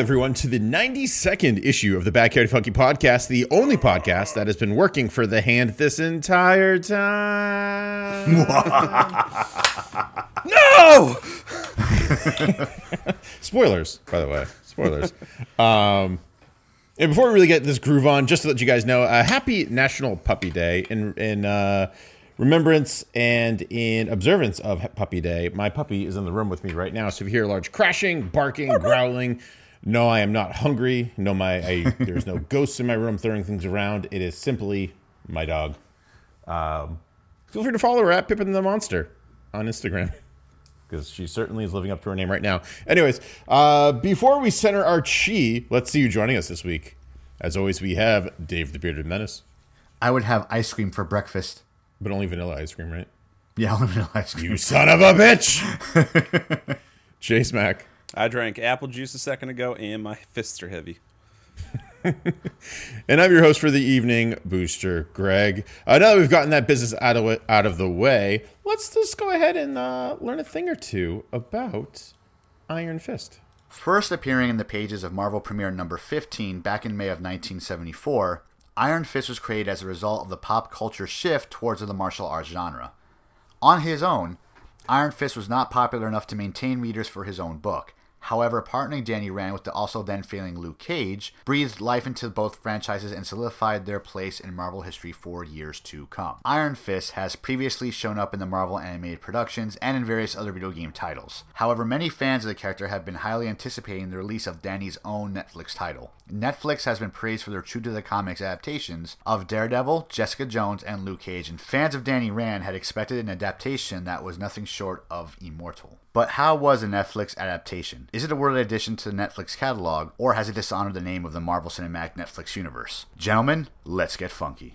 Everyone, to the 92nd issue of the Backyard Funky podcast, the only podcast that has been working for the hand this entire time. No! Spoilers, by the way. Spoilers. um, and before we really get this groove on, just to let you guys know, uh, happy National Puppy Day in in uh, remembrance and in observance of Puppy Day. My puppy is in the room with me right now, so if you hear large crashing, barking, growling, no, I am not hungry. No, my I, there's no ghosts in my room throwing things around. It is simply my dog. Um, feel free to follow her at Pippin the Monster on Instagram because she certainly is living up to her name right now. Anyways, uh, before we center our chi, let's see you joining us this week. As always, we have Dave the Bearded Menace, I would have ice cream for breakfast. but only vanilla ice cream, right? Yeah, vanilla ice cream. You son of a bitch! Chase Mack. I drank apple juice a second ago and my fists are heavy. And I'm your host for the evening, Booster Greg. Uh, now that we've gotten that business out of it, out of the way, let's just go ahead and uh, learn a thing or two about Iron Fist. First appearing in the pages of Marvel Premiere number 15 back in May of 1974, Iron Fist was created as a result of the pop culture shift towards the martial arts genre. On his own, Iron Fist was not popular enough to maintain readers for his own book. However, partnering Danny Rand with the also then failing Luke Cage breathed life into both franchises and solidified their place in Marvel history for years to come. Iron Fist has previously shown up in the Marvel animated productions and in various other video game titles. However, many fans of the character have been highly anticipating the release of Danny's own Netflix title. Netflix has been praised for their true to the comics adaptations of Daredevil, Jessica Jones, and Luke Cage, and fans of Danny Rand had expected an adaptation that was nothing short of immortal. But how was a Netflix adaptation? Is it a worthy addition to the Netflix catalog, or has it dishonored the name of the Marvel Cinematic Netflix universe? Gentlemen, let's get funky.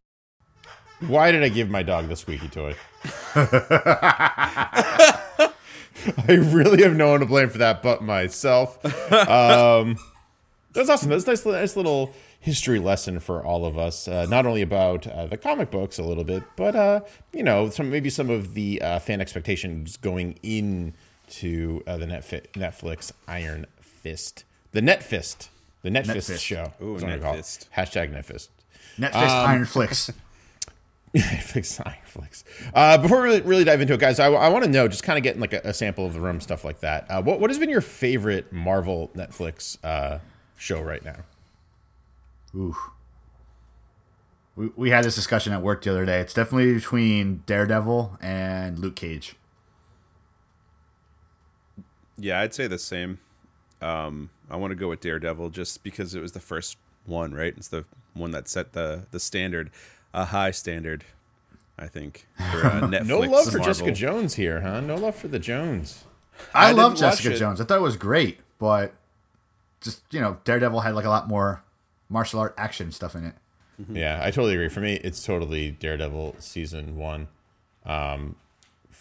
Why did I give my dog the squeaky toy? I really have no one to blame for that but myself. Um, that's awesome. That's a nice, nice little history lesson for all of us. Uh, not only about uh, the comic books a little bit, but uh, you know, some maybe some of the uh, fan expectations going into uh, the Netfi- Netflix Iron Fist, the Net Fist, the Net, Fist, Fist. show. Ooh, That's what I Net it. Fist. Hashtag Net Fist. Netflix Iron Flicks. Netflix, Netflix. Uh, before we really, really dive into it, guys, I, want to know, just kind of getting like a, a sample of the room, stuff like that. Uh, what what has been your favorite Marvel Netflix uh, show right now? Ooh. We, we had this discussion at work the other day. It's definitely between Daredevil and Luke Cage. Yeah, I'd say the same. Um, I want to go with Daredevil just because it was the first one, right? It's the one that set the the standard, a high standard, I think. For, uh, Netflix No love for Marvel. Jessica Jones here, huh? No love for the Jones. I, I love Jessica. Jones. I thought it was great, but just, you know, Daredevil had like a lot more martial art action stuff in it. Yeah, I totally agree. For me, it's totally Daredevil season one, um,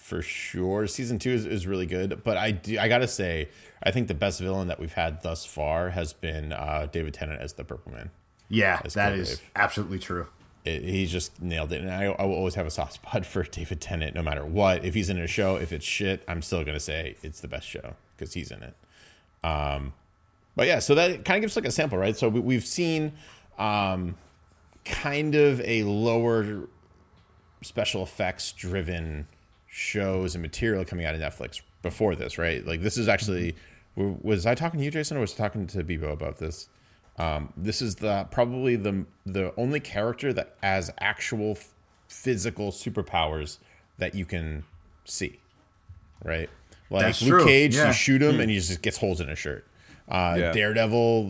for sure. Season two is, is really good, but I do, I gotta say, I think the best villain that we've had thus far has been uh, David Tennant as the Purple Man. Yeah, that is absolutely true. it, he just nailed it. And I, I will always have a soft spot for David Tennant, no matter what. If he's in a show, if it's shit, I'm still gonna say it's the best show because he's in it. Um, but yeah, so that kind of gives like a sample, right? So we, we've seen um, kind of a lower special effects driven shows and material coming out of Netflix before this, right? Like this is actually was I talking to you, Jason, or was I talking to Bebo about this? Um, this is the probably the the only character that has actual physical superpowers that you can see, right? Like That's Luke true, Cage, yeah. you shoot him and he just gets holes in his shirt. Uh, Yeah. Daredevil,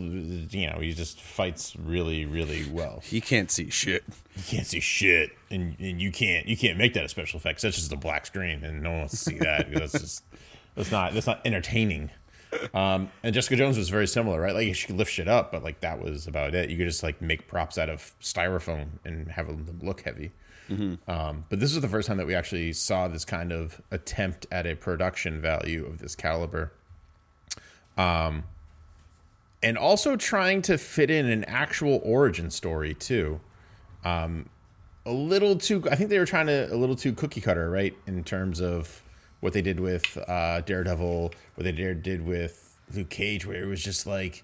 you know, he just fights really, really well. He can't see shit. He can't see shit, and, and you can't you can't make that a special effect. That's just a black screen, and no one wants to see that that's just that's not that's not entertaining. Um, and Jessica Jones was very similar, right? Like she could lift shit up, but like that was about it. You could just like make props out of styrofoam and have them look heavy. Um, but this is the first time that we actually saw this kind of attempt at a production value of this caliber. Um, and also trying to fit in an actual origin story too. Um, a little too, I think they were trying to a little too cookie cutter, right, in terms of what they did with uh, Daredevil, what they did with Luke Cage, where it was just like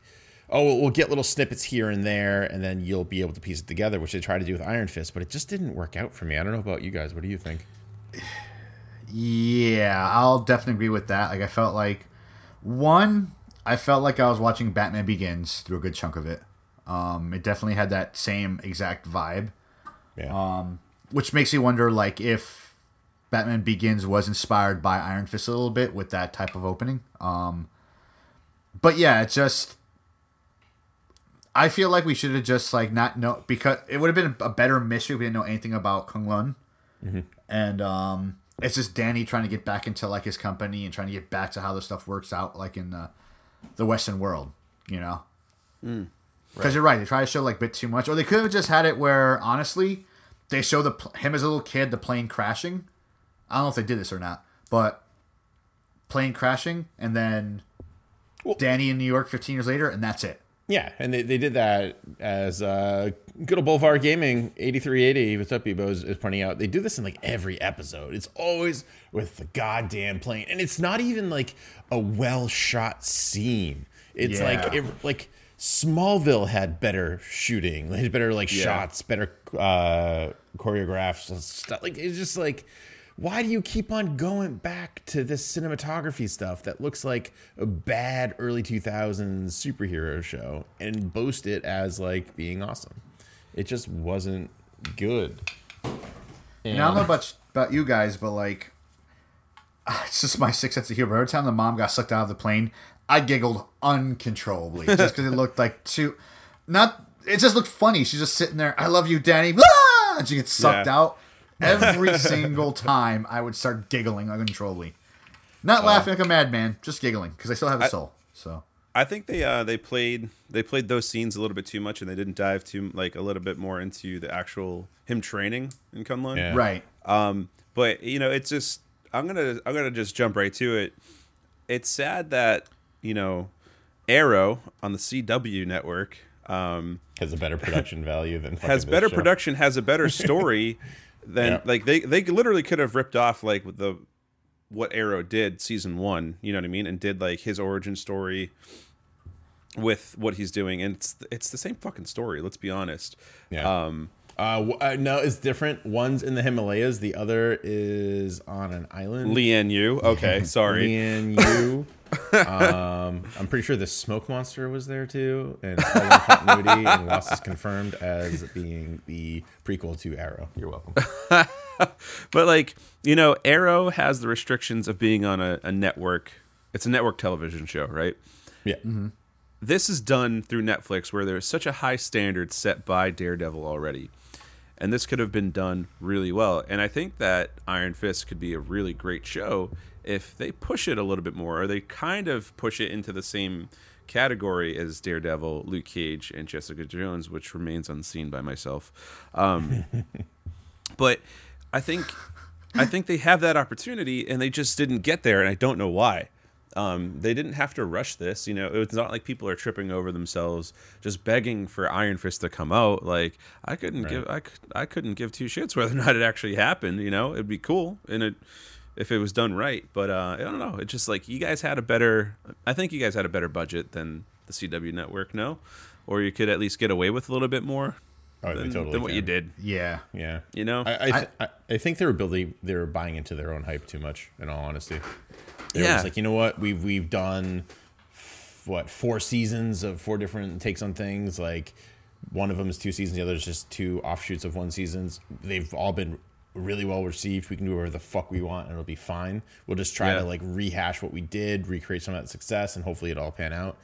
oh, we'll get little snippets here and there, and then you'll be able to piece it together, which they tried to do with Iron Fist, but it just didn't work out for me. I don't know about you guys. What do you think? Yeah, I'll definitely agree with that. Like I felt like one, I felt like I was watching Batman Begins through a good chunk of it. Um, it definitely had that same exact vibe, Yeah. which makes you wonder like if Batman Begins was inspired by Iron Fist a little bit with that type of opening. Um, but yeah, it's just I feel like we should have just like not know because it would have been a better mystery if we didn't know anything about Kunlun. And um, it's just Danny trying to get back into like his company and trying to get back to how this stuff works out like in the the Western world, you know. Mm. Because you're right, they try to show like a bit too much, or they could have just had it where honestly, they show the him as a little kid, the plane crashing. I don't know if they did this or not, but plane crashing, and then Well- Danny in New York 15 years later, and that's it. Yeah, and they, they did that as uh, good old Boulevard Gaming 8380, what's up, Bebo, is, is pointing out. They do this in like every episode. It's always with the goddamn plane. And it's not even like a well shot scene. It's Yeah. like, it, like Smallville had better shooting, had better like Yeah. shots, better uh, choreographs stuff. Like, it's just like, why do you keep on going back to this cinematography stuff that looks like a bad early 2000s superhero show and boast it as like being awesome? It just wasn't good. And I don't know about about you guys, but like, it's just my sixth sense of humor. Every time the mom got sucked out of the plane, I giggled uncontrollably just because it looked like too. Not it just looked funny. She's just sitting there. I love you, Danny. Ah! And she gets sucked Yeah. out. Every single time, I would start giggling uncontrollably. Not laughing like a madman, just giggling because I still have a soul. So I think they uh they played they played those scenes a little bit too much and they didn't dive too like a little bit more into the actual him training in Kunlun. Yeah. right, Um, but you know, it's just I'm gonna I'm gonna just jump right to it. It's sad that you know Arrow on the CW network um, Has a better production value than has this better show. production, has a better story than Yeah. like they they literally could have ripped off like the what Arrow did season one. You know what I mean? And did like his origin story with what he's doing, and it's it's the same fucking story. Let's be honest. Yeah. Um, Uh, uh, no, it's different. One's in the Himalayas. The other is on an island. Lian Yu. Okay, sorry. Lian Yu. Um, I'm pretty sure the smoke monster was there too, and following continuity, and Lost is confirmed as being the prequel to Arrow. You're welcome. But like you know, Arrow has the restrictions of being on a, a network. It's a network television show, right? Yeah, This is done through Netflix, where there's such a high standard set by Daredevil already, and this could have been done really well. And I think that Iron Fist could be a really great show if they push it a little bit more, or they kind of push it into the same category as Daredevil, Luke Cage, and Jessica Jones, which remains unseen by myself. Um, but I think I think they have that opportunity and they just didn't get there and I don't know why. Um, they didn't have to rush this, you know. It's not like people are tripping over themselves just begging for Iron Fist to come out. Like I couldn't give I, I couldn't give two shits whether or not it actually happened, you know. It'd be cool and it if it was done right, but uh, I don't know. It's just like you guys had a better I think you guys had a better budget than the CW network, no? Or you could at least get away with a little bit more oh, than, totally than what can. you did, yeah, Yeah, you know? I I, th- I I think they were building, they were buying into their own hype too much. In all honesty, they Yeah. was like, you know what, we've we've done f- what four seasons of four different takes on things. Like one of them is two seasons, the other is just two offshoots of one seasons. They've all been really well received. We can do whatever the fuck we want, and it'll be fine. We'll just try Yeah. to like rehash what we did, recreate some of that success, and hopefully it'll all pan out.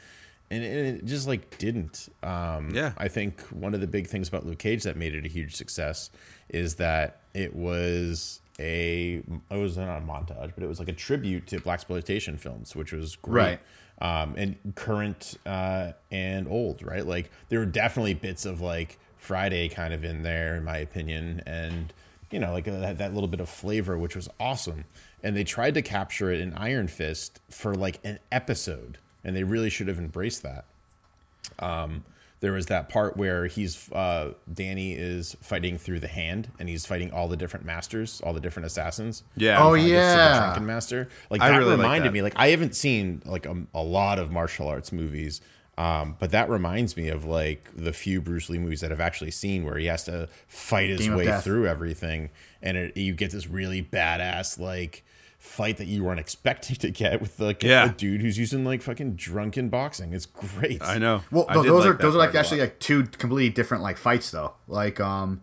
And it, it just like didn't. Um, Yeah. I think one of the big things about Luke Cage that made it a huge success is that it was a it was not a montage, but it was like a tribute to blaxploitation films, which was great. Um, and current uh, and old, right? Like there were definitely bits of like Friday kind of in there, in my opinion, and you know, like uh, that, that little bit of flavor, which was awesome. And they tried to capture it in Iron Fist for like an episode, and they really should have embraced that there was that part where he's uh, Danny is fighting through the hand, and he's fighting all the different masters, all the different assassins. Yeah. Oh, Finally the yeah. Drunken Master. Like I that really like reminded that. me. Like I haven't seen like a, a lot of martial arts movies. Um, but that reminds me of like the few Bruce Lee movies that I've actually seen where he has to fight his Game way through everything, and it, you get this really badass like fight that you weren't expecting to get with like Yeah. a dude who's using like fucking drunken boxing. It's great. I know. Well, I th- did those are those are like actually like two completely different like fights though. Like um,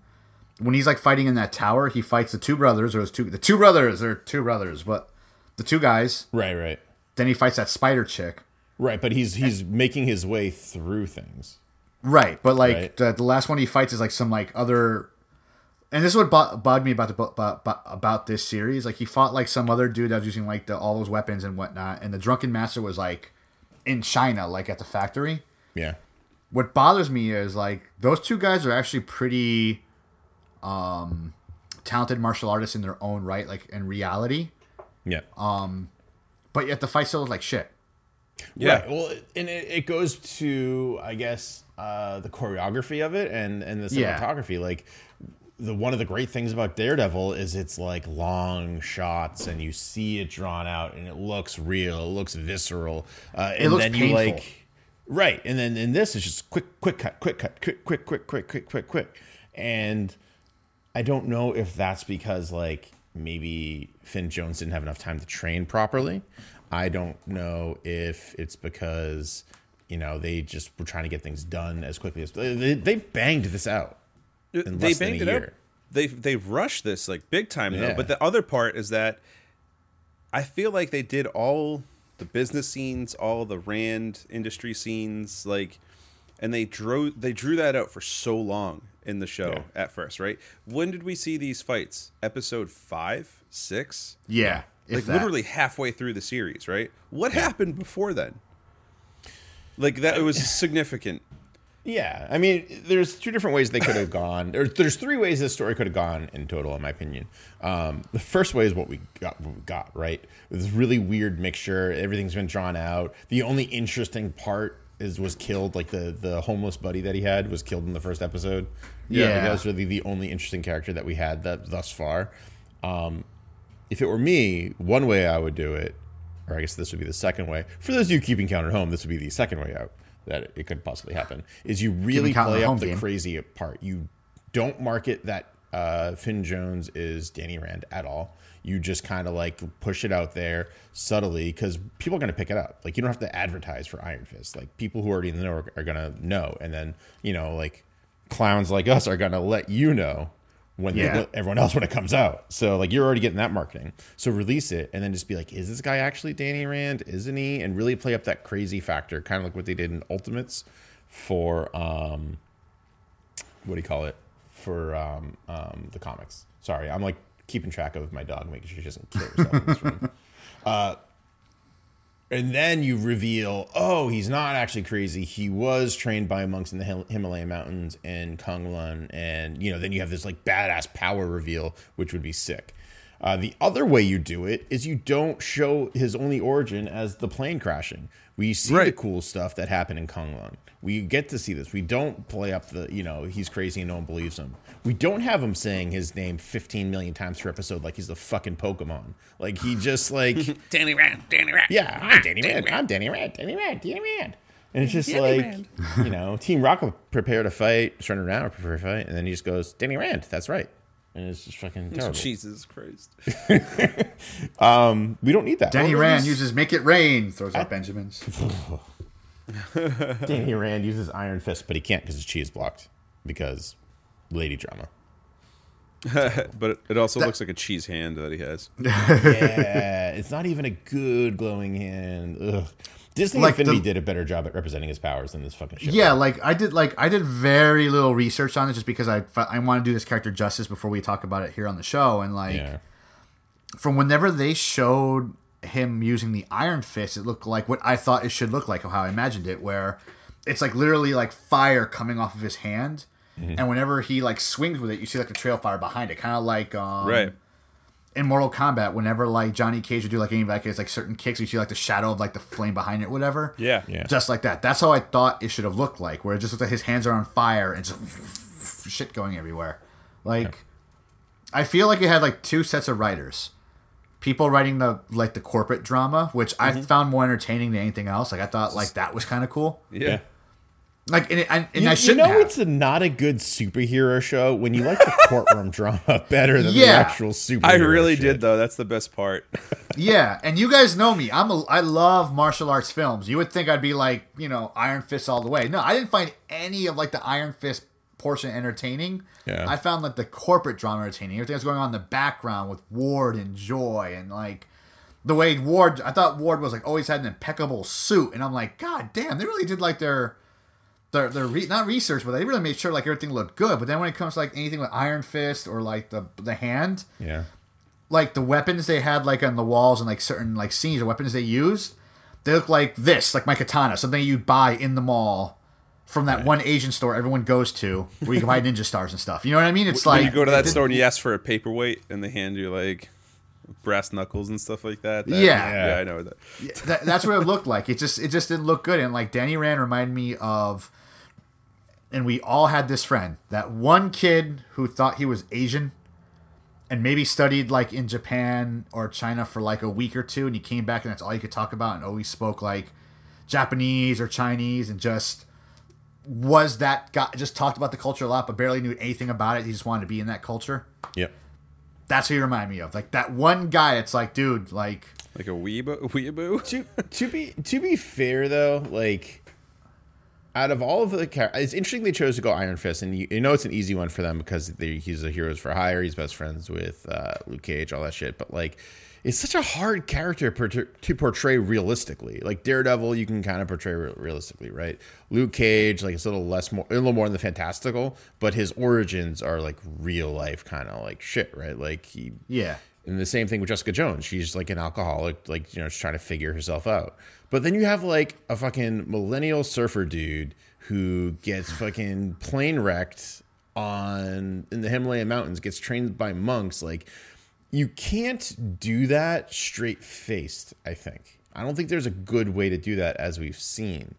when he's like fighting in that tower, he fights the two brothers or his two the two brothers or two brothers, but the two guys. Right, right, Then he fights that spider chick. Right. But he's he's making his way through things. Right, but like Right. The, the last one he fights is like some like other, and this is what bu- bugged me about the bu- bu- about this series. Like he fought like some other dude that was using like the, all those weapons and whatnot, and the drunken master was like in China, like at the factory. Yeah, What bothers me is like those two guys are actually pretty um talented martial artists in their own right, like in reality. yeah. Um, but yet the fight still was like shit. Yeah. Right. Well, and it, it goes to I guess uh, the choreography of it and and the Yeah. cinematography. Like the one of the great things about Daredevil is it's like long shots and you see it drawn out and it looks real. It looks visceral. Uh, and looks then you painful. like right. And then in this it's just quick, quick cut, quick cut, quick, quick, quick, quick, quick, quick, quick, and I don't know if that's because like maybe Finn Jones didn't have enough time to train properly. I don't know if it's because you know they just were trying to get things done as quickly as they, they banged this out. Uh, in they banged it out. They they rushed this like big time though. Yeah. But the other part is that I feel like they did all the business scenes, all the Rand industry scenes, like, and they drew they drew that out for so long in the show Yeah. at first, right? When did we see these fights? Episode five, six, Yeah, like that. literally halfway through the series, right? What happened before then? Like that, it was significant. Yeah, I mean, there's two different ways they could have gone. There, there's three ways this story could have gone in total, in my opinion. Um, the first way is what we got, what we got right. This really weird mixture, everything's been drawn out. The only interesting part is was killed, like the the homeless buddy that he had was killed in the first episode. Yeah. like, that was really the only interesting character that we had that thus far. Um, if it were me, one way I would do it, or I guess this would be the second way. For those of you keeping count at home, this would be the second way out that it could possibly happen. Is you really play up the game. crazy part. You don't market that uh, Finn Jones is Danny Rand at all. You just kind of like push it out there subtly because people are going to pick it up. Like you don't have to advertise for Iron Fist. Like people who are already in the know are, are going to know, and then you know like clowns like us are going to let you know when Yeah. everyone else when it comes out. So like you're already getting that marketing. So release it and then just be like, is this guy actually Danny Rand? Isn't he? And really play up that crazy factor, kind of like what they did in Ultimates for um what do you call it? For um um the comics. Sorry, I'm like keeping track of my dog, making sure she doesn't kill herself in this room. Uh and then you reveal, oh, he's not actually crazy. He was trained by monks in the Him- Himalaya mountains in Kanglan, and you know, then you have this like badass power reveal, which would be sick. Uh, the other way you do it is you don't show his only origin as the plane crashing. We see the cool stuff that happened in Kanglan. We get to see this. We don't play up the, you know, he's crazy and no one believes him. We don't have him saying his name 15 million times per episode like he's the fucking Pokemon. Like he just like Danny Rand, Danny Rand. yeah, I'm Danny Rand. I'm Danny Rand. Danny Rand. Danny Rand. And it's just like, you know, Team Rocket prepare to fight, now or prepare to fight, and then he just goes, Danny Rand. That's right. And it's just fucking terrible. Jesus Christ. um, We don't need that. Danny Or Rand uses "Make It Rain," throws out Benjamins. Danny Rand uses Iron Fist, but he can't because his chi is blocked because lady drama. but it, it also looks like a cheese hand that he has. Yeah, it's not even a good glowing hand. Ugh. Disney Like Infinity the- did a better job at representing his powers than this fucking shit. Yeah, like I did. Like I did very little research on it just because I I want to do this character justice before we talk about it here on the show. And like Yeah. from whenever they showed him using the Iron Fist, it looked like what I thought it should look like, or how I imagined it, where it's like literally like fire coming off of his hand, Mm-hmm. and whenever he like swings with it, you see like a trail fire behind it, kind of like um, right. In Mortal Kombat. Whenever like Johnny Cage would do like any like his like certain kicks, you see like the shadow of like the flame behind it, whatever. Yeah. Yeah. Just like that. That's how I thought it should have looked like, where it just looks like his hands are on fire and just shit going everywhere. Like, I feel like it had like two sets of writers. people writing the like the corporate drama, which Mm-hmm. I found more entertaining than anything else. Like I thought like that was kind of cool. Yeah. Like and, and, and You, I shouldn't know have. it's a, not a good superhero show when you like the courtroom drama better than the actual superhero. I really shit. did though. That's the best part. Yeah, and you guys know me. I'm a I love martial arts films. You would think I'd be like, you know, Iron Fist all the way. No, I didn't find any of like the Iron Fist portion entertaining. Yeah. I found like the corporate drama entertaining. Everything that's going on in the background with Ward and Joy and like the way Ward I thought Ward was like always had an impeccable suit and I'm like, God damn, they really did like their their their re- not research, but they really made sure like everything looked good. But then when it comes to like anything with Iron Fist or like the the hand, Yeah. like the weapons they had like on the walls and like certain like scenes or weapons they used, they look like this, like my katana, something you'd buy in the mall from that one Asian store everyone goes to where you can buy ninja stars and stuff. You know what I mean? It's like you go to that store and you ask for a paperweight and they hand you like brass knuckles and stuff like that. that Yeah. yeah, I know that. that, that's what it looked like. It just it just didn't look good. And like Danny Rand reminded me of, and we all had this friend, that one kid who thought he was Asian, and maybe studied like in Japan or China for like a week or two, and he came back and that's all he could talk about, and always spoke like Japanese or Chinese, and just was that guy just talked about the culture a lot, but barely knew anything about it. He just wanted to be in that culture. Yep. That's who you remind me of. Like that one guy. It's like, dude, like Like a weeaboo. weeaboo? to to be to be fair though, like out of all of the characters, it's interesting they chose to go Iron Fist, and you, you know it's an easy one for them because they, he's a heroes for hire. He's best friends with uh, Luke Cage, all that shit. But like, it's such a hard character per- to portray realistically. Like Daredevil, you can kind of portray re- realistically, right? Luke Cage, like it's a little less more, a little more in the fantastical, but his origins are like real life kind of like shit, right? Like he yeah. And the same thing with Jessica Jones. She's like an alcoholic, like, you know, she's trying to figure herself out. But then you have like a fucking millennial surfer dude who gets fucking plane wrecked on in the Himalayan mountains, gets trained by monks. Like, you can't do that straight faced, I think. I don't think there's a good way to do that as we've seen.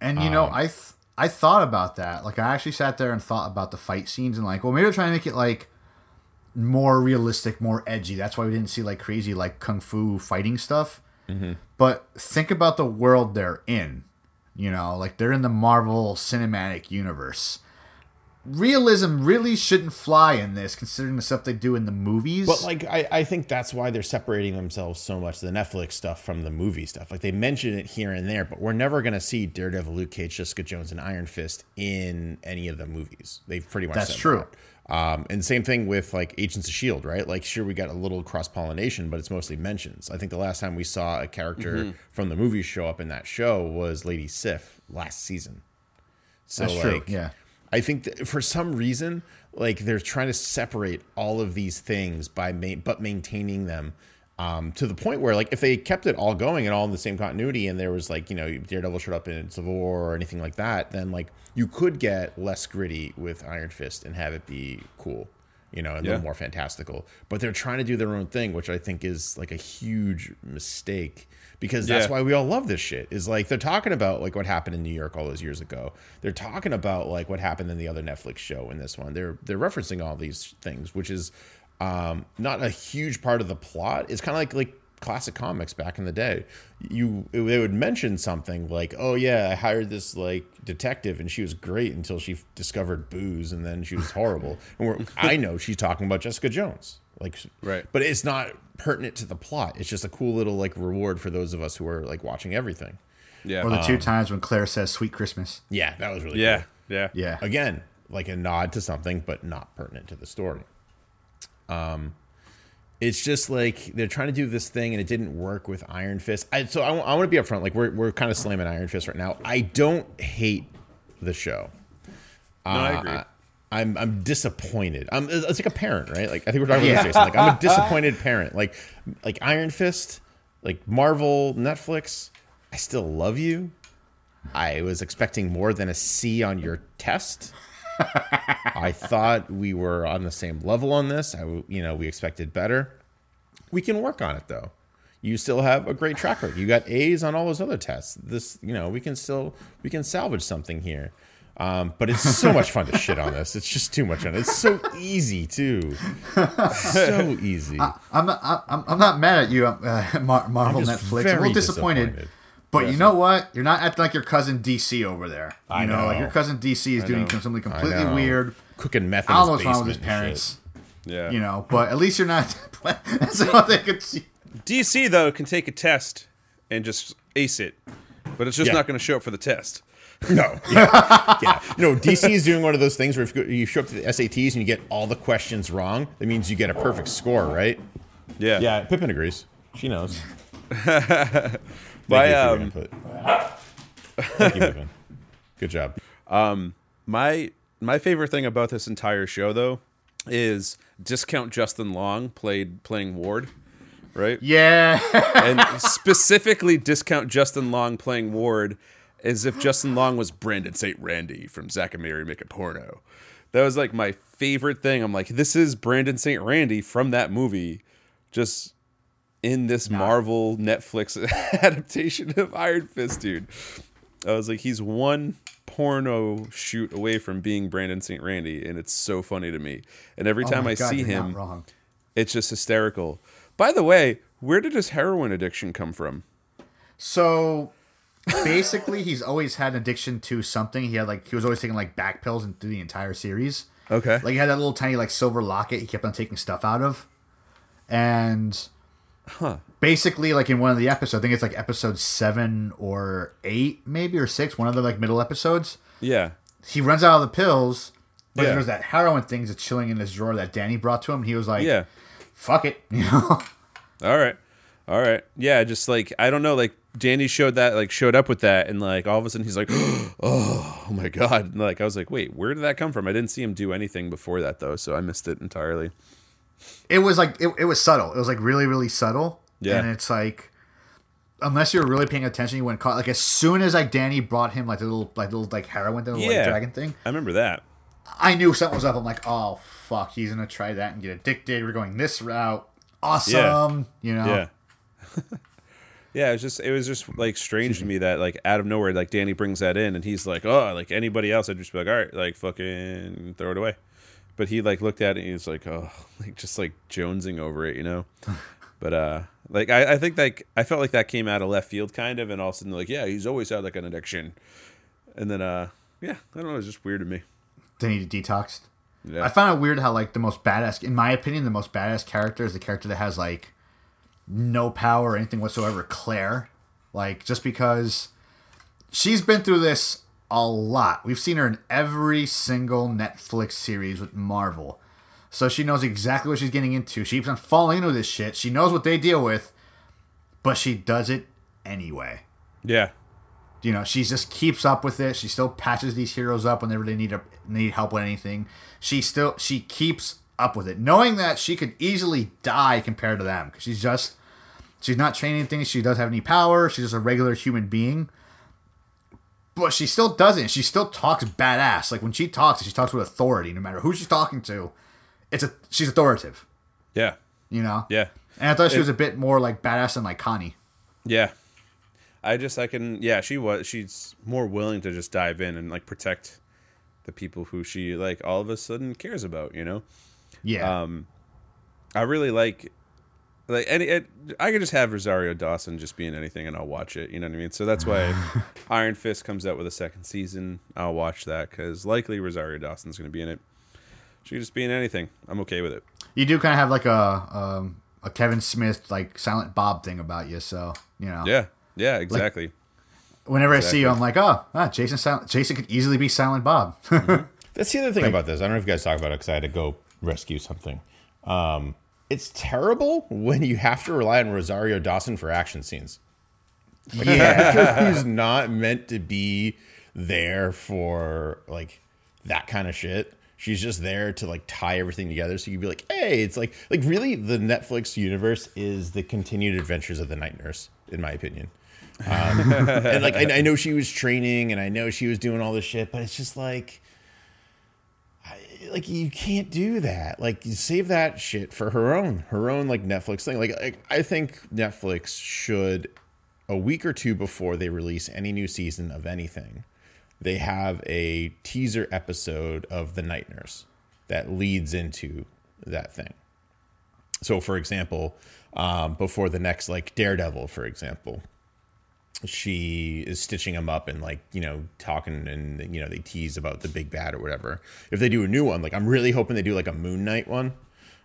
And you know, um, I th- I thought about that. Like I actually sat there and thought about the fight scenes and like, well, maybe they're trying to make it like more realistic, more edgy. That's why we didn't see like crazy like kung fu fighting stuff. Mm-hmm. But think about the world they're in. You know, like they're in the Marvel Cinematic Universe. Realism really shouldn't fly in this, considering the stuff they do in the movies. But like I, I think that's why they're separating themselves so much, the Netflix stuff from the movie stuff. Like they mention it here and there, but we're never gonna see Daredevil, Luke Cage, Jessica Jones, and Iron Fist in any of the movies. They've pretty much That's true. that. Um, and same thing with like Agents of Shield, right? Like sure we got a little cross pollination, but it's mostly mentions. I think the last time we saw a character Mm-hmm. from the movie show up in that show was Lady Sif last season. So That's like, true, yeah. I think that for some reason, like they're trying to separate all of these things by ma- but maintaining them um, to the point where, like, if they kept it all going and all in the same continuity, and there was like, you know, Daredevil showed up in Civil War or anything like that, then like you could get less gritty with Iron Fist and have it be cool, you know, and a Yeah. little more fantastical. But they're trying to do their own thing, which I think is like a huge mistake because that's Yeah. why we all love this shit. Is like they're talking about like what happened in New York all those years ago. They're talking about like what happened in the other Netflix show in this one. They're they're referencing all these things, which is um, not a huge part of the plot. It's kind of like like classic comics back in the day. You they would mention something like, "Oh yeah, I hired this like detective and she was great until she discovered booze and then she was horrible." and we're, I know she's talking about Jessica Jones. Like Right. but it's not pertinent to the plot. It's just a cool little like reward for those of us who are like watching everything. Yeah. or the Um, two times when Claire says "Sweet Christmas." Yeah, that was really yeah. cool. Yeah. Yeah, Again, like a nod to something, but not pertinent to the story. Um, it's just like they're trying to do this thing and it didn't work with Iron Fist. I, so I, want to be upfront. Like we're we're kind of slamming Iron Fist right now. I don't hate the show. No, I Uh, agree. I'm I'm disappointed. I'm it's like a parent, right? Like I think we're talking Yeah. about this, Jason. Like I'm a disappointed parent. Like like Iron Fist, like Marvel, Netflix. I still love you. I was expecting more than a C on your test. I thought we were on the same level on this. I you know, we expected better. We can work on it though. You still have a great track record. You got A's on all those other tests. This, you know, we can still we can salvage something here. Um, but it's so much fun to shit on this. It's just too much on it. It's so easy too. So easy. I'm not. I'm, I'm not mad at you, uh, Mar- Marvel I'm just Netflix. I'm a very little disappointed. disappointed. But you know what? You're not acting like your cousin DC over there. You I know, like your cousin DC is doing something completely weird. Cooking meth I don't know his what's wrong with his parents. Yeah. You know, but at least you're not. that's all they could see. DC though can take a test and just ace it, but it's just Yeah. not going to show up for the test. Shit. No. Yeah. yeah. You know, DC is doing one of those things where if you show up to the SATs and you get all the questions wrong, that means you get a perfect score, right? Yeah. Yeah. Pippin agrees. She knows. My, Thank you for your um, input. Thank you, Pippin. Good job. Um, my my favorite thing about this entire show though is discount Justin Long played playing Ward, right? Yeah. and specifically discount Justin Long playing Ward as if Justin Long was Brandon St. Randy from Zack and Miri Make a Porno. That was like my favorite thing. I'm like, this is Brandon St. Randy from that movie, just in this Marvel Netflix adaptation of Iron Fist, dude. I was like, he's one porno shoot away from being Brandon St. Randy, and it's so funny to me. And every Oh time my I God, see him, it's just hysterical. By the way, where did his heroin addiction come from? So basically, he's always had an addiction to something. He had like he was always taking like back pills and through the entire series. Okay. Like he had that little tiny like silver locket he kept on taking stuff out of, and basically like in one of the episodes, I think it's like episode seven or eight, maybe or six, one of the like middle episodes. yeah. He runs out of the pills, but Yeah. there's that heroin thing that's chilling in his drawer that Danny brought to him. He was like, Yeah. fuck it," you know. All right. All right. Yeah, just like I don't know, like Danny showed that like showed up with that and like all of a sudden he's like, Oh, oh my god. And, like I was like, wait, where did that come from? I didn't see him do anything before that though, so I missed it entirely. it was like it, it was subtle. It was like really really subtle. Yeah. And it's like unless you were really paying attention, you wouldn't caught like as soon as like Danny brought him like the little like little like heroin the little like, dragon thing, I remember that. I knew something was up. I'm like, oh fuck, he's gonna try that and get addicted. We're going this route. Awesome. You know. Yeah. yeah, it was just it was just like strange to me that like out of nowhere, like Danny brings that in and he's like, Oh, like anybody else, I'd just be like, All right, like fucking throw it away. But he like looked at it and he's like, Oh, like just like jonesing over it, you know? but uh like I, I think like I felt like that came out of left field kind of and all of a sudden like, yeah, he's always had like an addiction. And then uh yeah, I don't know, it's just weird to me. Then he detoxed. Yeah. I found it weird how like the most badass, in my opinion, the most badass character is the character that has like no power or anything whatsoever. Claire, like just because she's been through this a lot. We've seen her in every single Netflix series with Marvel, so she knows exactly what she's getting into. She keeps on falling into this shit. She knows what they deal with, but she does it anyway. yeah. You know, she just keeps up with it. She still patches these heroes up whenever they need a, need help with anything. She still she keeps up with it, knowing that she could easily die compared to them because she's just she's not training anything. She doesn't have any power. She's just a regular human being. But she still doesn't. She still talks badass. Like when she talks, she talks with authority. No matter who she's talking to, it's a she's authoritative. Yeah. You know. Yeah. And I thought she was a bit more like badass than like Connie. Yeah. I just I can yeah, she was she's more willing to just dive in and like protect the people who she like all of a sudden cares about, you know? Yeah. Um I really like like any it, I could just have Rosario Dawson just be in anything and I'll watch it, you know what I mean? So that's why Iron Fist comes out with a second season, I'll watch that cuz likely Rosario Dawson's going to be in it. She could just be in anything. I'm okay with it. You do kind of have like a um, a Kevin Smith like Silent Bob thing about you, so you know. Yeah. Yeah, exactly. Whenever I see you, I'm like, oh, ah, Jason. Silent, Jason could easily be Silent Bob. That's the other thing about this. I don't know if you guys talk about it because I had to go rescue something. Um, it's terrible when you have to rely on Rosario Dawson for action scenes. yeah, Who's not meant to be there for like that kind of shit. She's just there to like tie everything together. So you'd be like, hey, it's like like really the Netflix universe is the continued adventures of the night nurse, in my opinion. Um, and like I, I know she was training and I know she was doing all this shit, but it's just like like you can't do that. Like you save that shit for her own, her own like Netflix thing. Like, like I think Netflix should a week or two before they release any new season of anything, they have a teaser episode of The Night Nurse that leads into that thing. So, for example, um, before the next, like Daredevil, for example, she is stitching him up and like you know talking and you know they tease about the big bad or whatever. If they do a new one like i'm really hoping they do like a moon knight one.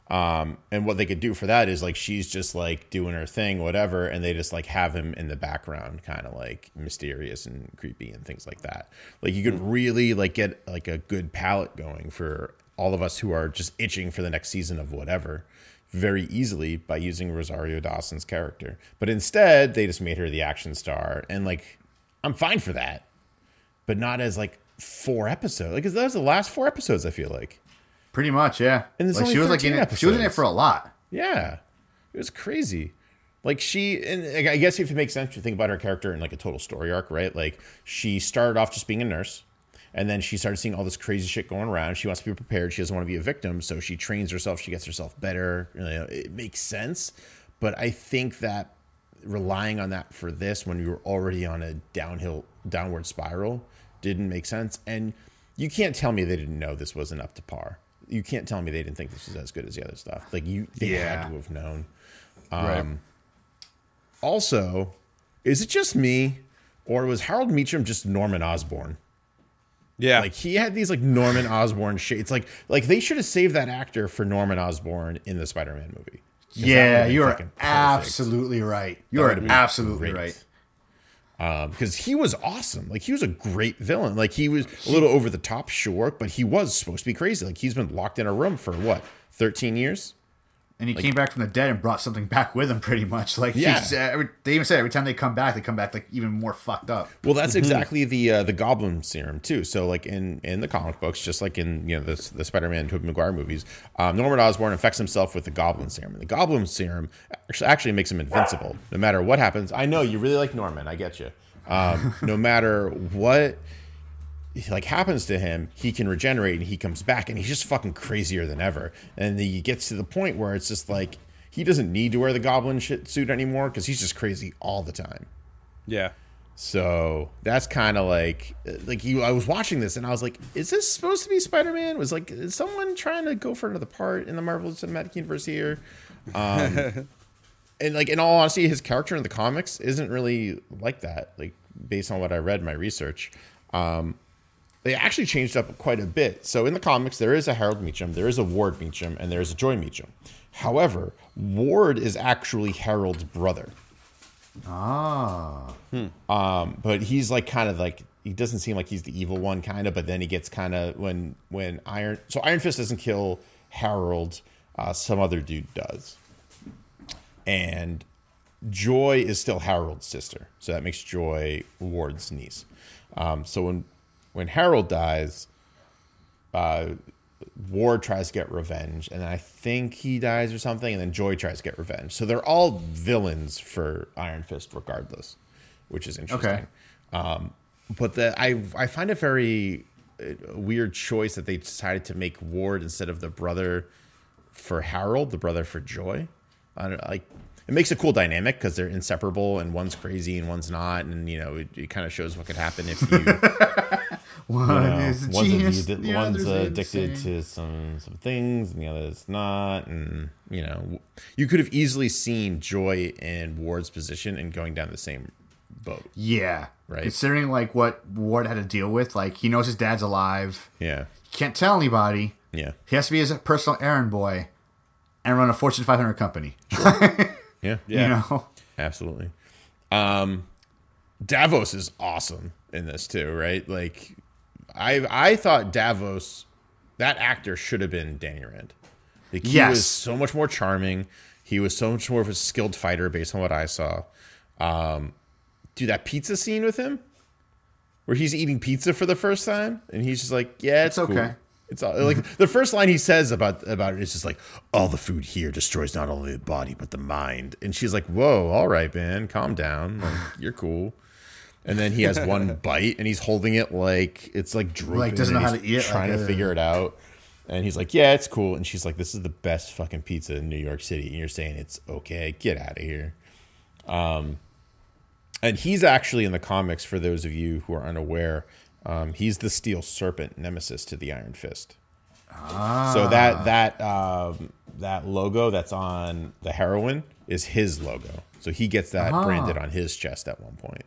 Um and what they could do for that is like she's just like doing her thing whatever and they just like have him in the background kind of like mysterious and creepy and things like that. Like you could really like get like a good palette going for all of us who are just itching for the next season of whatever very easily by using Rosario Dawson's character. But instead, they just made her the action star. And like, I'm fine for that, but not as like four episodes. Like, that was the last four episodes, I feel like. Pretty much, yeah. And like she was like in it, she was in it for a lot. Yeah. It was crazy. Like she, and like, I guess if it makes sense to think about her character in like a total story arc, right? Like she started off just being a nurse, and then she started seeing all this crazy shit going around. She wants to be prepared. She doesn't want to be a victim, so she trains herself. She gets herself better. You know, it makes sense, but I think that relying on that for this when you were already on a downhill, downward spiral didn't make sense. And you can't tell me they didn't know this wasn't up to par. You can't tell me they didn't think this was as good as the other stuff. Like you, they Yeah. had to have known. right. Um, also, is it just me, or was Harold Meacham just Norman Osborn? Yeah. Like he had these like Norman Osborn shades. Like like they should have saved that actor for Norman Osborn in the Spider-Man movie. Yeah, you are fucking perfect. absolutely right. You That are absolutely great. right. Um, because he was awesome. Like he was a great villain. Like he was a little over the top, sure, but he was supposed to be crazy. Like he's been locked in a room for what, thirteen years? And he came back from the dead and brought something back with him, pretty much. Like, Yeah. he's, uh, every, they even said every time they come back, they come back like even more fucked up. Well, that's exactly the uh, the Goblin serum too. So, like in in the comic books, just like in you know the the Spider-Man Tobey Maguire movies, um, Norman Osborn infects himself with the Goblin serum, and the Goblin serum actually actually makes him invincible no matter what happens. I know you really like Norman, I get you. Um, no matter what like happens to him, he can regenerate and he comes back and he's just fucking crazier than ever. And he gets to the point where it's just like he doesn't need to wear the Goblin shit suit anymore because he's just crazy all the time. yeah. So that's kind of like like you. I was watching this and I was like, "Is this supposed to be Spider Man?" Was like, is someone trying to go for another part in the Marvel Cinematic Universe here? Um, and like in all honesty, his character in the comics isn't really like that. Like based on what I read in my research, um, they actually changed up quite a bit. So in the comics, there is a Harold Meacham, there is a Ward Meacham, and there is a Joy Meacham. However, Ward is actually Harold's brother. Ah. Um, but he's like kind of like he doesn't seem like he's the evil one, kind of. But then he gets kind of when when Iron so Iron Fist doesn't kill Harold, uh, some other dude does, and Joy is still Harold's sister, so that makes Joy Ward's niece. Um, so when when Harold dies, uh, Ward tries to get revenge, and I think he dies or something, and then Joy tries to get revenge. So they're all villains for Iron Fist, regardless, which is interesting. Okay. Um, but the I I find it very uh, weird choice that they decided to make Ward instead of the brother for Harold, the brother for Joy. I don't like. It makes a cool dynamic because they're inseparable, and one's crazy and one's not, and you know it, it kind of shows what could happen if you One is one's, genius, addi- the one's addicted insane. to some some things and the other is not and you know you could have easily seen joy in ward's position and going down the same boat Yeah. Right. Considering like what Ward had to deal with, like he knows his dad's alive. yeah He can't tell anybody. yeah He has to be his personal errand boy and run a Fortune 500 company. yeah Yeah. You know? absolutely um davos is awesome in this too right like i i thought davos that actor should have been danny rand like he Yes. was so much more charming he was so much more of a skilled fighter based on what i saw um do that pizza scene with him where he's eating pizza for the first time and he's just like yeah it's, It's cool. okay. it's all, like the first line he says about about it is just like all the food here destroys not only the body but the mind and she's like whoa all right man calm down like you're cool and then he has one bite and he's holding it like it's like drooping doesn't know how to eat trying like, to figure it out and he's like yeah it's cool and she's like this is the best fucking pizza in new york city and you're saying it's okay get out of here Um, and he's actually in the comics for those of you who are unaware Um, he's the Steel Serpent nemesis to the Iron Fist. Ah. So that that um, that logo that's on the heroin is his logo. So he gets that Ah. branded on his chest at one point.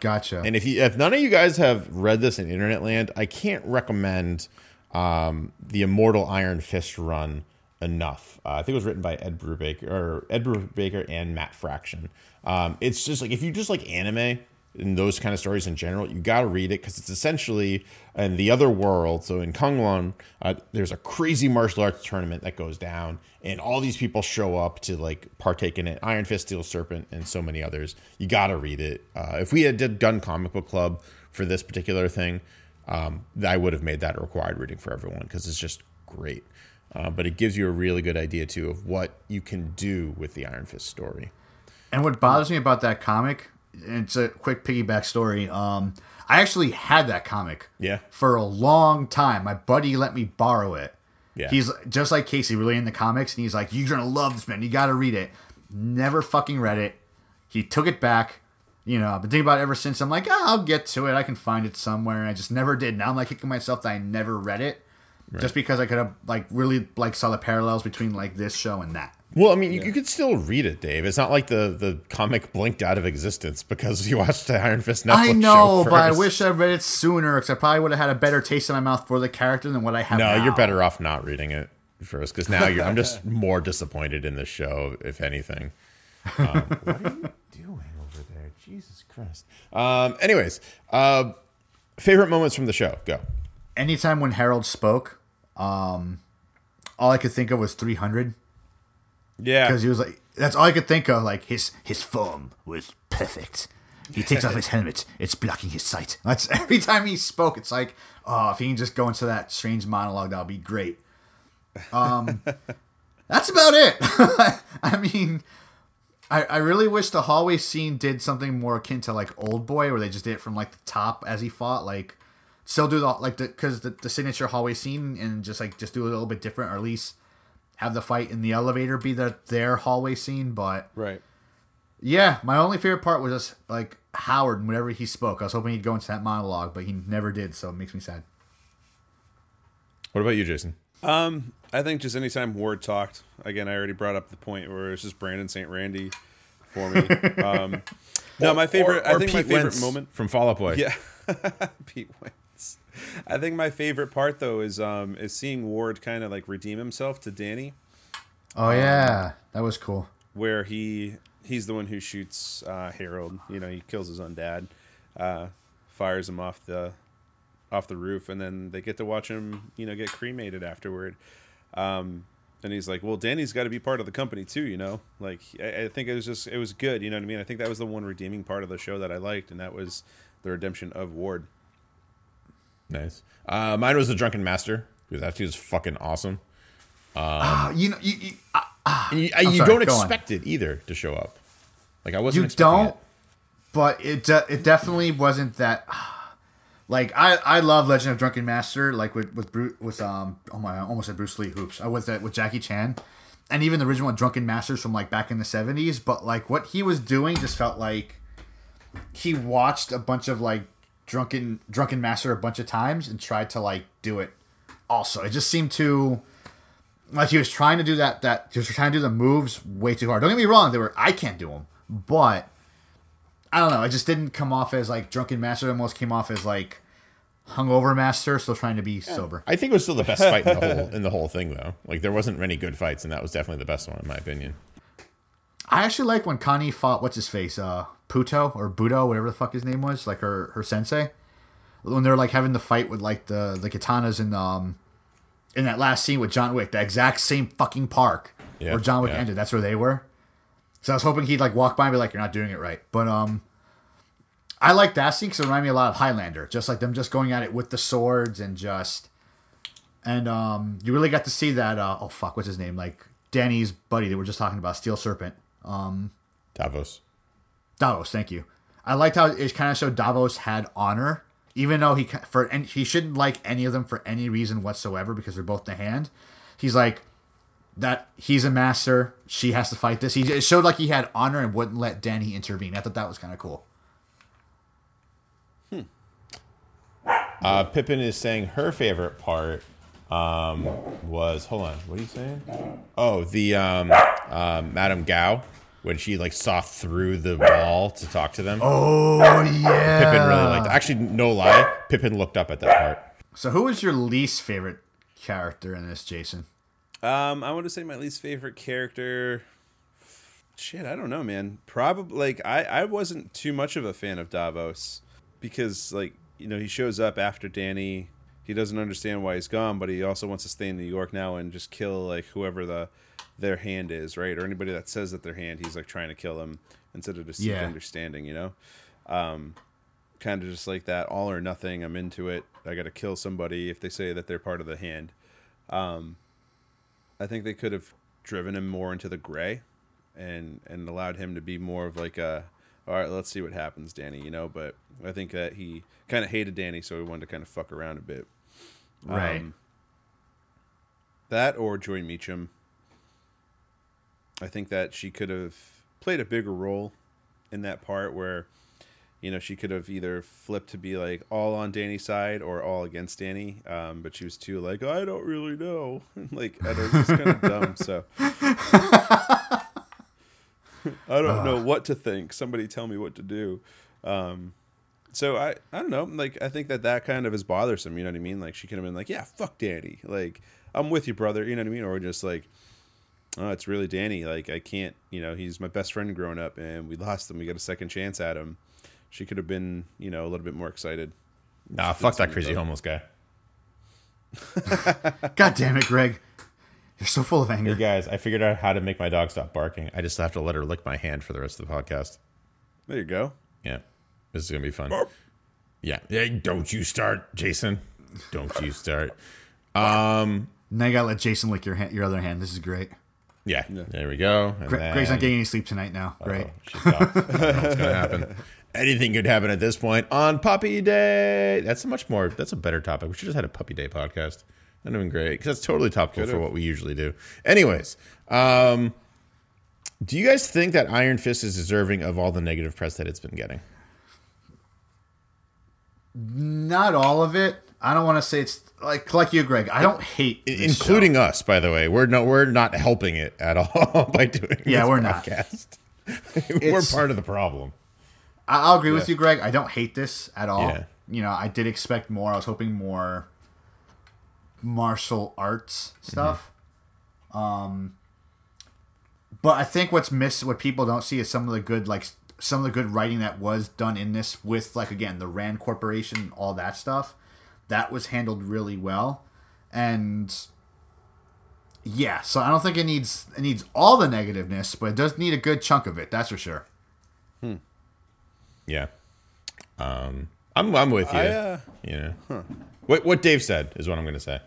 Gotcha. And if you, if none of you guys have read this in Internet Land, I can't recommend um, the Immortal Iron Fist run enough. Uh, I think it was written by Ed Brubaker or Ed Brubaker and Matt Fraction. Um, it's just like if you just like anime and those kind of stories in general, you got to read it because it's essentially in the other world. So in Kunlun, uh, there's a crazy martial arts tournament that goes down, and all these people show up to like partake in it. Iron Fist, Steel Serpent, and so many others. You got to read it. Uh, if we had done comic book club for this particular thing, um, I would have made that required reading for everyone because it's just great. Uh, but it gives you a really good idea too of what you can do with the Iron Fist story. And what bothers me about that comic, it's a quick piggyback story. Um, I actually had that comic. Yeah. For a long time, my buddy let me borrow it. Yeah. He's just like Casey, really in the comics, and he's like, "You're gonna love this, man. You got to read it." Never fucking read it. He took it back. You know, I've been thinking about it ever since. I'm like, oh, I'll get to it. I can find it somewhere, and I just never did. Now I'm like kicking myself that I never read it, just because I could have like really like saw the parallels between like this show and that. Well, I mean, you, you could still read it, Dave. It's not like the, the comic blinked out of existence because you watched the Iron Fist Netflix I know, but I wish I read it sooner because I probably would have had a better taste in my mouth for the character than what I have. No, now. you're better off not reading it first because now you're, I'm just more disappointed in the show, if anything. Um, what are you doing over there? Jesus Christ. Um, anyways, uh, favorite moments from the show. Go. Anytime when Harold spoke, um, all I could think of was 300 Yeah. because he was like, that's all I could think of. Like his his form was perfect. He takes off his helmet; it's blocking his sight. That's every time he spoke. It's like, oh, if he can just go into that strange monologue, that would be great. Um, that's about it. I mean, I, I really wish the hallway scene did something more akin to like Old Boy, where they just did it from like the top as he fought. Like, still do the like the because the, the signature hallway scene and just like just do it a little bit different, or at least have the fight in the elevator be the their hallway scene. But right. yeah, my only favorite part was just like Howard whenever he spoke. I was hoping he'd go into that monologue, but he never did, so it makes me sad. What about you, Jason? Um, I think just anytime Ward talked, again, I already brought up the point where it's just Brandon St. Randy for me. Um, no, my favorite, I think my favorite Wentz moment. from Fall Out Boy. Yeah, Pete Wentz. I think my favorite part though is um is seeing Ward kind of like redeem himself to Danny, Oh yeah, that was cool. where he he's the one who shoots uh, Harold. You know, he kills his own dad, uh, fires him off the off the roof, and then they get to watch him, you know, get cremated afterward. Um, and he's like, "Well, Danny's got to be part of the company too, you know." Like, I, I think it was just it was good, you know what I mean? I think that was the one redeeming part of the show that I liked, and that was the redemption of Ward. Nice. Uh, mine was the Drunken Master because that was fucking awesome. Ah, you know, you, you, uh, And you, you sorry, don't go on. expect it either to show up. Like I wasn't. you don't, it. but it de- it definitely wasn't that. Like I, I love Legend of Drunken Master, like with with Bruce, with um oh my I almost said Bruce Lee hoops. I was that with Jackie Chan, and even the original Drunken Masters from like back in the seventies. But like what he was doing just felt like he watched a bunch of like drunken drunken master a bunch of times and tried to like do it. Also, it just seemed too like he was trying to do that that he was trying to do the moves way too hard. Don't get me wrong, they were I can't do them, but I don't know. It just didn't come off as like drunken master. It almost came off as like hungover master, still trying to be sober. I think it was still the best fight in the whole in the whole thing though. Like there wasn't many good fights, and that was definitely the best one in my opinion. I actually like when Connie fought what's his face, uh, Puto or Budo, whatever the fuck his name was, like her her sensei. When they're like having the fight with like the the katanas in um in that last scene with John Wick, the exact same fucking park Yeah, where John Wick yeah. ended. That's where they were. So I was hoping he'd like walk by and be like, "You're not doing it right." But um, I like that scene because it reminded me a lot of Highlander, just like them just going at it with the swords and just, and um, you really got to see that. Uh, oh fuck, what's his name? Like Danny's buddy that we're just talking about, Steel Serpent. Um, Davos. Davos, thank you. I liked how it kind of showed Davos had honor, even though he for and he shouldn't like any of them for any reason whatsoever because they're both the hand. He's like that. He's a master. She has to fight this. He it showed like he had honor and wouldn't let Danny intervene. I thought that was kind of cool. Uh, Pippin is saying her favorite part um, was hold on, what are you saying? Oh, the um, uh, Madame Gao when she like saw through the wall to talk to them. Oh yeah. Pippin really liked. That. Actually, no lie, Pippin looked up at that part. So who was your least favorite character in this, Jason? Um, I want to say my least favorite character. Shit, I don't know, man. Probably like I I wasn't too much of a fan of Davos because like you know he shows up after Danny. He doesn't understand why he's gone, but he also wants to stay in New York now and just kill like whoever the their hand is, right? Or anybody that says that their hand, he's like trying to kill them instead of just Yeah. understanding, you know. Um, kind of just like that all or nothing. I'm into it. I got to kill somebody if they say that they're part of the hand. Um, I think they could have driven him more into the gray, and and allowed him to be more of like a, all right, let's see what happens, Danny. You know, but I think that he kind of hated Danny, so he wanted to kind of fuck around a bit. Right. Um, that or Joy Meacham. I think that she could have played a bigger role in that part where, you know, she could have either flipped to be like all on Danny's side or all against Danny. Um, but she was too like, I don't really know. like, I don't, it's kind of dumb. So I don't know what to think. Somebody tell me what to do. Um, so I, I don't know. Like I think that that kind of is bothersome. You know what I mean? Like she could have been like, yeah, fuck Danny. Like I'm with you, brother. You know what I mean? Or just like, oh, it's really Danny. Like I can't. You know, he's my best friend growing up, and we lost him. We got a second chance at him. She could have been, you know, a little bit more excited. Nah, fuck that crazy homeless guy. God damn it, Greg. You're so full of Hey anger. guys, I figured out how to make my dog stop barking. I just have to let her lick my hand for the rest of the podcast. There you go. Yeah, this is gonna be fun. Yeah, yeah. Don't you start, Jason. Don't you start. Um. Now you gotta let Jason lick your hand, your other hand. This is great. Yeah. There we go. And Gre- then- Greg's not getting any sleep tonight now. Great. She stopped. I don't know what's gonna happen. Anything could happen at this point on Puppy Day. That's a much more. That's a better topic. We should have had a Puppy Day podcast. That'd have been great because that's totally topical for Could've. what we usually do. Anyways, um, do you guys think that Iron Fist is deserving of all the negative press that it's been getting? Not all of it. I don't want to say it's like like you, Greg. I don't hate this including us, by the way. We're no, we're not helping it at all by doing Yeah, this we're not. podcast. we're part of the problem. I'll agree with you, Greg. I don't hate this at all. Yeah. You know, I did expect more. I was hoping more martial arts stuff. Um, but I think what's missed, what people don't see, is some of the good, like some of the good writing that was done in this with, like again, the Rand Corporation, all that stuff. That was handled really well, and yeah. So I don't think it needs it needs all the negativeness, but it does need a good chunk of it. That's for sure. Hmm. Yeah. Um, I'm I'm with you. I, uh, you know, what what Dave said is what I'm going to say.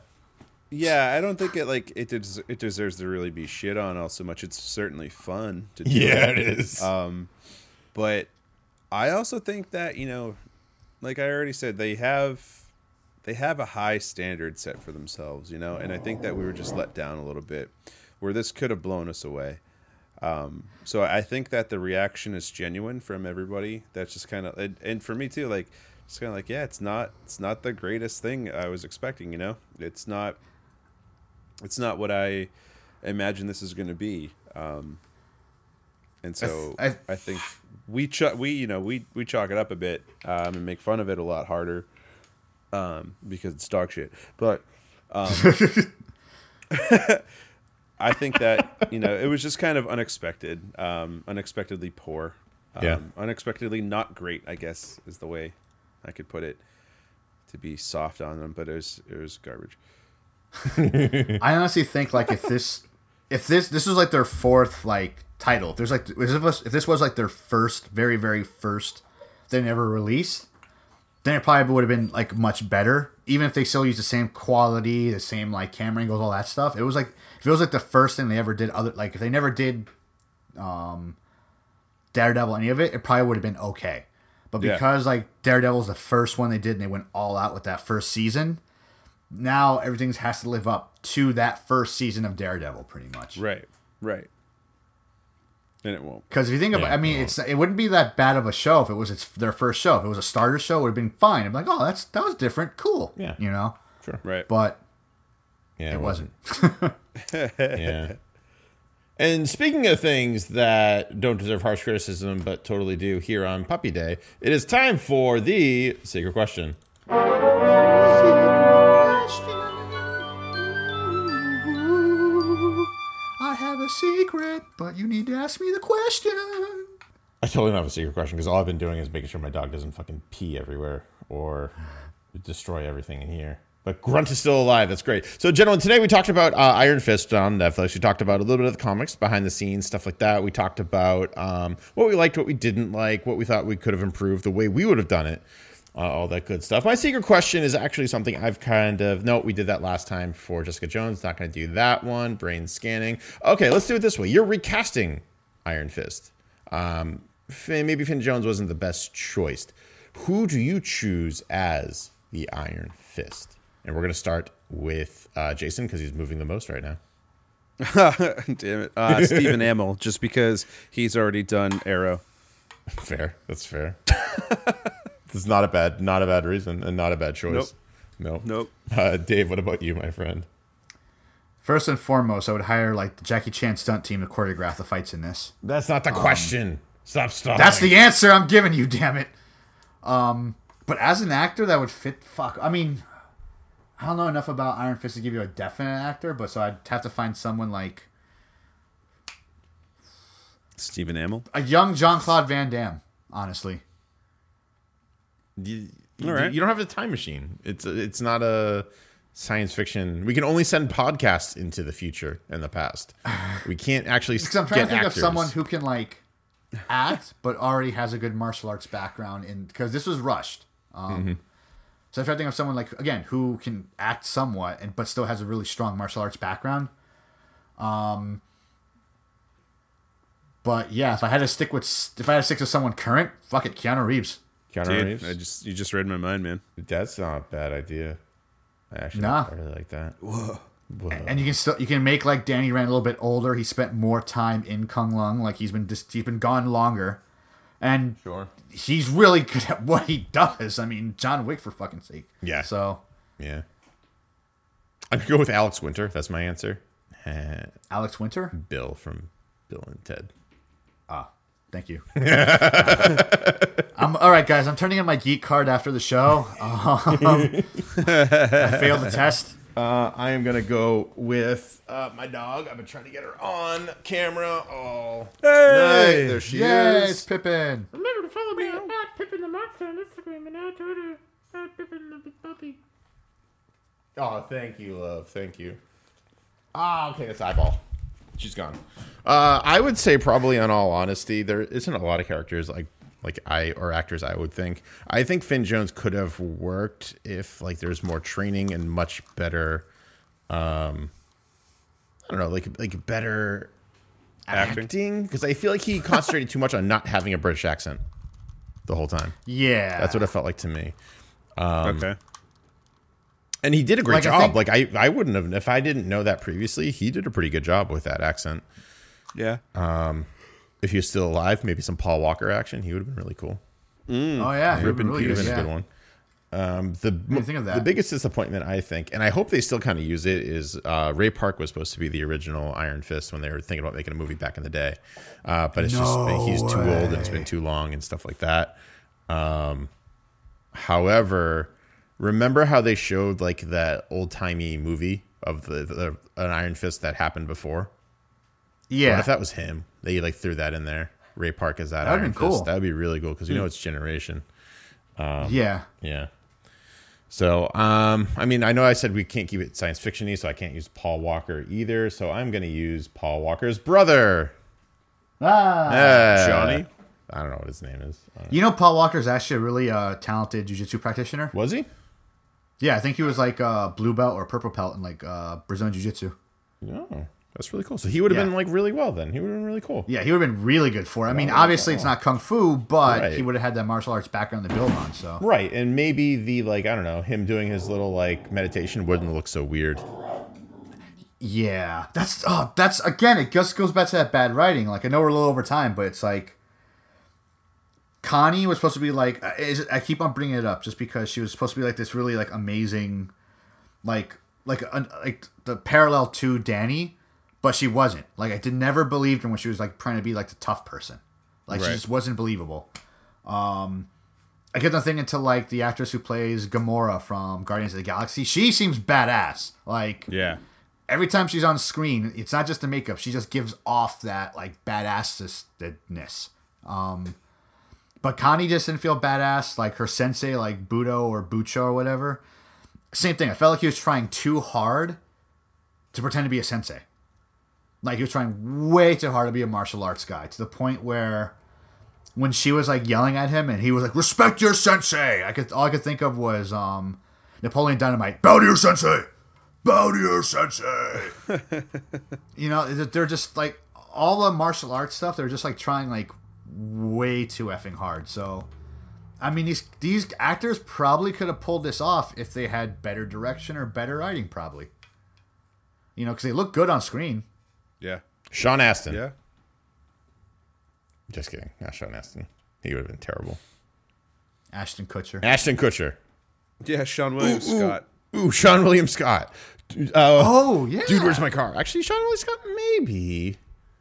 Yeah, I don't think it like it des- it deserves to really be shit on all so much. It's certainly fun to do. Yeah, it. it is. but I also think that you know, like I already said, they have they have a high standard set for themselves, you know, and I think that we were just let down a little bit, where this could have blown us away. Um, so I think that the reaction is genuine from everybody. That's just kind of and, and for me too, like it's kind of like yeah, it's not it's not the greatest thing I was expecting, you know. It's not it's not what I imagine this is going to be. Um, and so I I, th- think we ch- we you know we we chalk it up a bit um, and make fun of it a lot harder um, because it's dog shit. But um, I think that you know it was just kind of unexpected, um, unexpectedly poor, um, Yeah. unexpectedly not great. I guess is the way I could put it to be soft on them, but it was it was garbage. I honestly think like if this if this this was like their fourth like title, if there's like if this was, if this was like their first very very first they never released, then it probably would have been like much better. Even if they still used the same quality, the same like camera angles, all that stuff. It was like if it was like the first thing they ever did other like if they never did um Daredevil any of it, it probably would have been okay. But Yeah. because like Daredevil's the first one they did and they went all out with that first season, now everything has to live up to that first season of Daredevil, pretty much. Right, right. And it won't. Because if you think about, Yeah, I mean, well. it's it wouldn't be that bad of a show if it was its their first show. If it was a starter show, it would have been fine. I'm like, oh, that's that was different, cool. Yeah. you know. Sure. Right. But Yeah, it wasn't. yeah. And speaking of things that don't deserve harsh criticism but totally do here on Puppy Day, it is time for the secret question. Secret, but you need to ask me the question. I totally don't have a secret question because all I've been doing is making sure my dog doesn't fucking pee everywhere or destroy everything in here. But Grunt is still alive. That's great. So, gentlemen, today we talked about uh, Iron Fist on Netflix. We talked about a little bit of the comics, behind the scenes, stuff like that. We talked about um, what we liked, what we didn't like, what we thought we could have improved, the way we would have done it, uh, all that good stuff. My secret question is actually something I've kind of no, we did that last time for Jessica Jones. Not going to do that one. Brain scanning. Okay, let's do it this way. You're recasting Iron Fist. Um, maybe Finn Jones wasn't the best choice. Who do you choose as the Iron Fist? And we're going to start with uh, Jason because he's moving the most right now. Damn it. Uh, Stephen Amell, just because he's already done Arrow. Fair. That's fair. That's not a bad, not a bad reason, and not a bad choice. No. Nope. Uh, Dave, what about you, my friend? First and foremost, I would hire like the Jackie Chan stunt team to choreograph the fights in this. That's not the question. Stop stalling. That's the answer I'm giving you, damn it. Um, but as an actor, that would fit. Fuck, I mean, I don't know enough about Iron Fist to give you a definite actor, but so I'd have to find someone like Stephen Amell. a young Jean Claude Van Damme. Honestly, You, All right. you don't have a time machine. It's it's not a science fiction. We can only send podcasts into the future and the past. We can't actually I'm trying get to think actors. of someone who can like act, but already has a good martial arts background. In because this was rushed. Um, Mm-hmm. So I'm trying to think of someone like again who can act somewhat and but still has a really strong martial arts background. Um, but yeah, if I had to stick with if I had to stick to someone current, fuck it, Keanu Reeves. Keanu Dude, Reeves. I just you just read my mind, man. That's not a bad idea. I actually Nah. I really like that. And you can still you can make like Danny Rand a little bit older. He spent more time in Kunlun, like he's been just he's been gone longer, and Sure. he's really good at what he does. I mean, John Wick for fucking sake. Yeah. So Yeah. I could go with Alex Winter. That's my answer. Alex Winter. Bill from Bill and Ted. Ah, thank you. I'm all right, guys. I'm turning in my geek card after the show. Um, I failed the test. Uh, I am gonna go with uh, my dog. I've been trying to get her on camera. Oh, Hey! there she Yay, is. it's Pippin. Remember to follow me at Pippin the Monster on Instagram and at Twitter at Pippin the Big Puppy. Oh, thank you, love. Thank you. Ah, okay, that's eyeball. She's gone. Uh, I would say probably, on all honesty, there isn't a lot of characters like like I or actors. I would think. I think Finn Jones could have worked if like there's more training and much better. Um, I don't know, like like better Acting. acting because I feel like he concentrated too much on not having a British accent the whole time. Yeah, That's what it felt like to me. okay. And he did a great Like, I job. think- like I, I wouldn't have if I didn't know that previously. He did a pretty good job with that accent. Yeah. Um, If he was still alive, maybe some Paul Walker action. He would have been really cool. Oh yeah, He would have been, really he have been yeah. a good one. Um, the think of the biggest disappointment I think, and I hope they still kind of use it, is uh, Ray Park was supposed to be the original Iron Fist when they were thinking about making a movie back in the day, uh, but it's No just he's too old and it's been too long and stuff like that. Um, however, remember how they showed like that old timey movie of the, the an Iron Fist that happened before? What Yeah, if that was him? They like threw that in there. Ray Park is that That'd Iron cool. Fist. That'd be really cool because you know it's generation. yeah. Yeah. So, um, I mean, I know I said we can't keep it science fictiony, so I can't use Paul Walker either. So I'm going to use Paul Walker's brother, Ah. Uh, Johnny? I don't know what his name is. Uh, You know, Paul Walker is actually a really uh, talented jujitsu practitioner. was he? Yeah, I think he was like uh, blue belt or purple belt in like uh, Brazilian jiu-jitsu. No, that's really cool. So he would have Yeah. been like really well then. He would have been really cool. Yeah, he would have been really good for it. I mean, obviously it's not kung fu, but Right. he would have had that martial arts background to build on. So Right, and maybe the like I don't know him doing his little like meditation wouldn't look so weird. Yeah, that's oh, that's again. It just goes back to that bad writing. Like I know we're a little over time, but it's like Connie was supposed to be like. uh, Is, I keep on bringing it up just because she was supposed to be like this really like amazing, like like like the parallel to Danny, but she wasn't. Like I did never believed her when she was like trying to be like the tough person. Like she just wasn't believable. Um, I get the thing into like the actress who plays Gamora from Guardians of the Galaxy. She seems badass. Like Yeah. every time she's on screen, it's not just the makeup. She just gives off that like badassness. Um, but Connie just didn't feel badass. Like her sensei, like Budo or Bucho or whatever. Same thing. I felt like he was trying too hard to pretend to be a sensei. Like he was trying way too hard to be a martial arts guy to the point where when she was like yelling at him and he was like, "Respect your sensei," I could all I could think of was um, Napoleon Dynamite. Bow to your sensei. Bow to your sensei. you know, they're they're just like all the martial arts stuff. They're just like trying like way too effing hard. So, I mean, these these actors probably could have pulled this off if they had better direction or better writing. Probably. You know, because they look good on screen. Yeah. Sean Astin. Yeah. Just kidding. Not Sean Astin. He would have been terrible. Ashton Kutcher. Ashton Kutcher. Yeah. Seann William Scott. Ooh, Seann William Scott. Uh, Oh yeah, Dude, where's my car? Actually, Seann William Scott, maybe.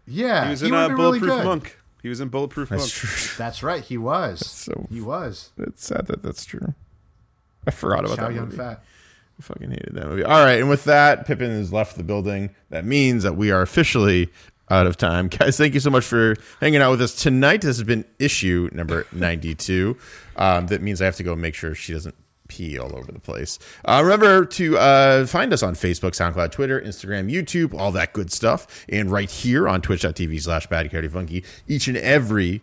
Yeah, He was he in would've uh, been really Bulletproof. Monk. He was in Bulletproof That's Monk. true. That's right, he was. so- he was. It's sad that that's true. I forgot about Chow that Yun movie. Fat. I fucking hated that movie. All right, and with that, Pippin has left the building. That means that we are officially out of time. Guys, thank you so much for hanging out with us tonight. This has been issue number 92. Um, that means I have to go make sure she doesn't all over the place. Uh, remember to uh, find us on Facebook, SoundCloud, Twitter, Instagram, YouTube, all that good stuff. And right here on twitch.tv slash Funky each and every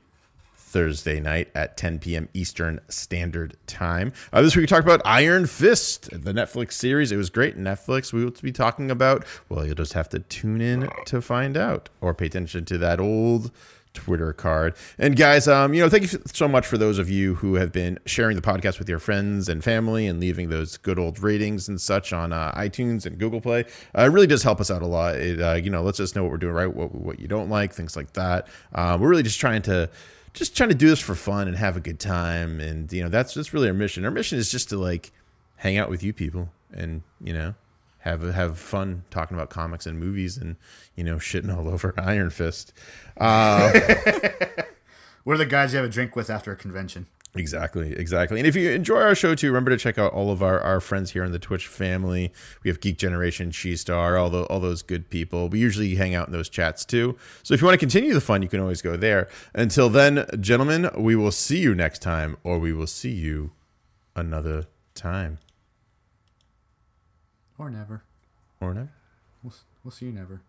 Thursday night at 10 p.m. Eastern Standard Time. Uh, this week we talked about Iron Fist, the Netflix series. It was great. Netflix, we will be talking about. Well, you'll just have to tune in to find out or pay attention to that old Twitter card. And guys, um, you know, thank you so much for those of you who have been sharing the podcast with your friends and family and leaving those good old ratings and such on uh, iTunes and Google Play. Uh, it really does help us out a lot. It, uh, you know, lets us know what we're doing right, what, what you don't like, things like that. Uh, we're really just trying to just trying to do this for fun and have a good time. And, you know, that's that's really our mission. Our mission is just to like hang out with you people and, you know, have have fun talking about comics and movies and, you know, shitting all over Iron Fist. Uh, What are the guys you have a drink with after a convention? Exactly, exactly. And if you enjoy our show too, remember to check out all of our, our friends here in the Twitch family. We have Geek Generation, She Star, all the, all those good people. We usually hang out in those chats too. So if you want to continue the fun, you can always go there. Until then, gentlemen, we will see you next time, or we will see you another time. Or never. Or never. We'll, we'll see you never.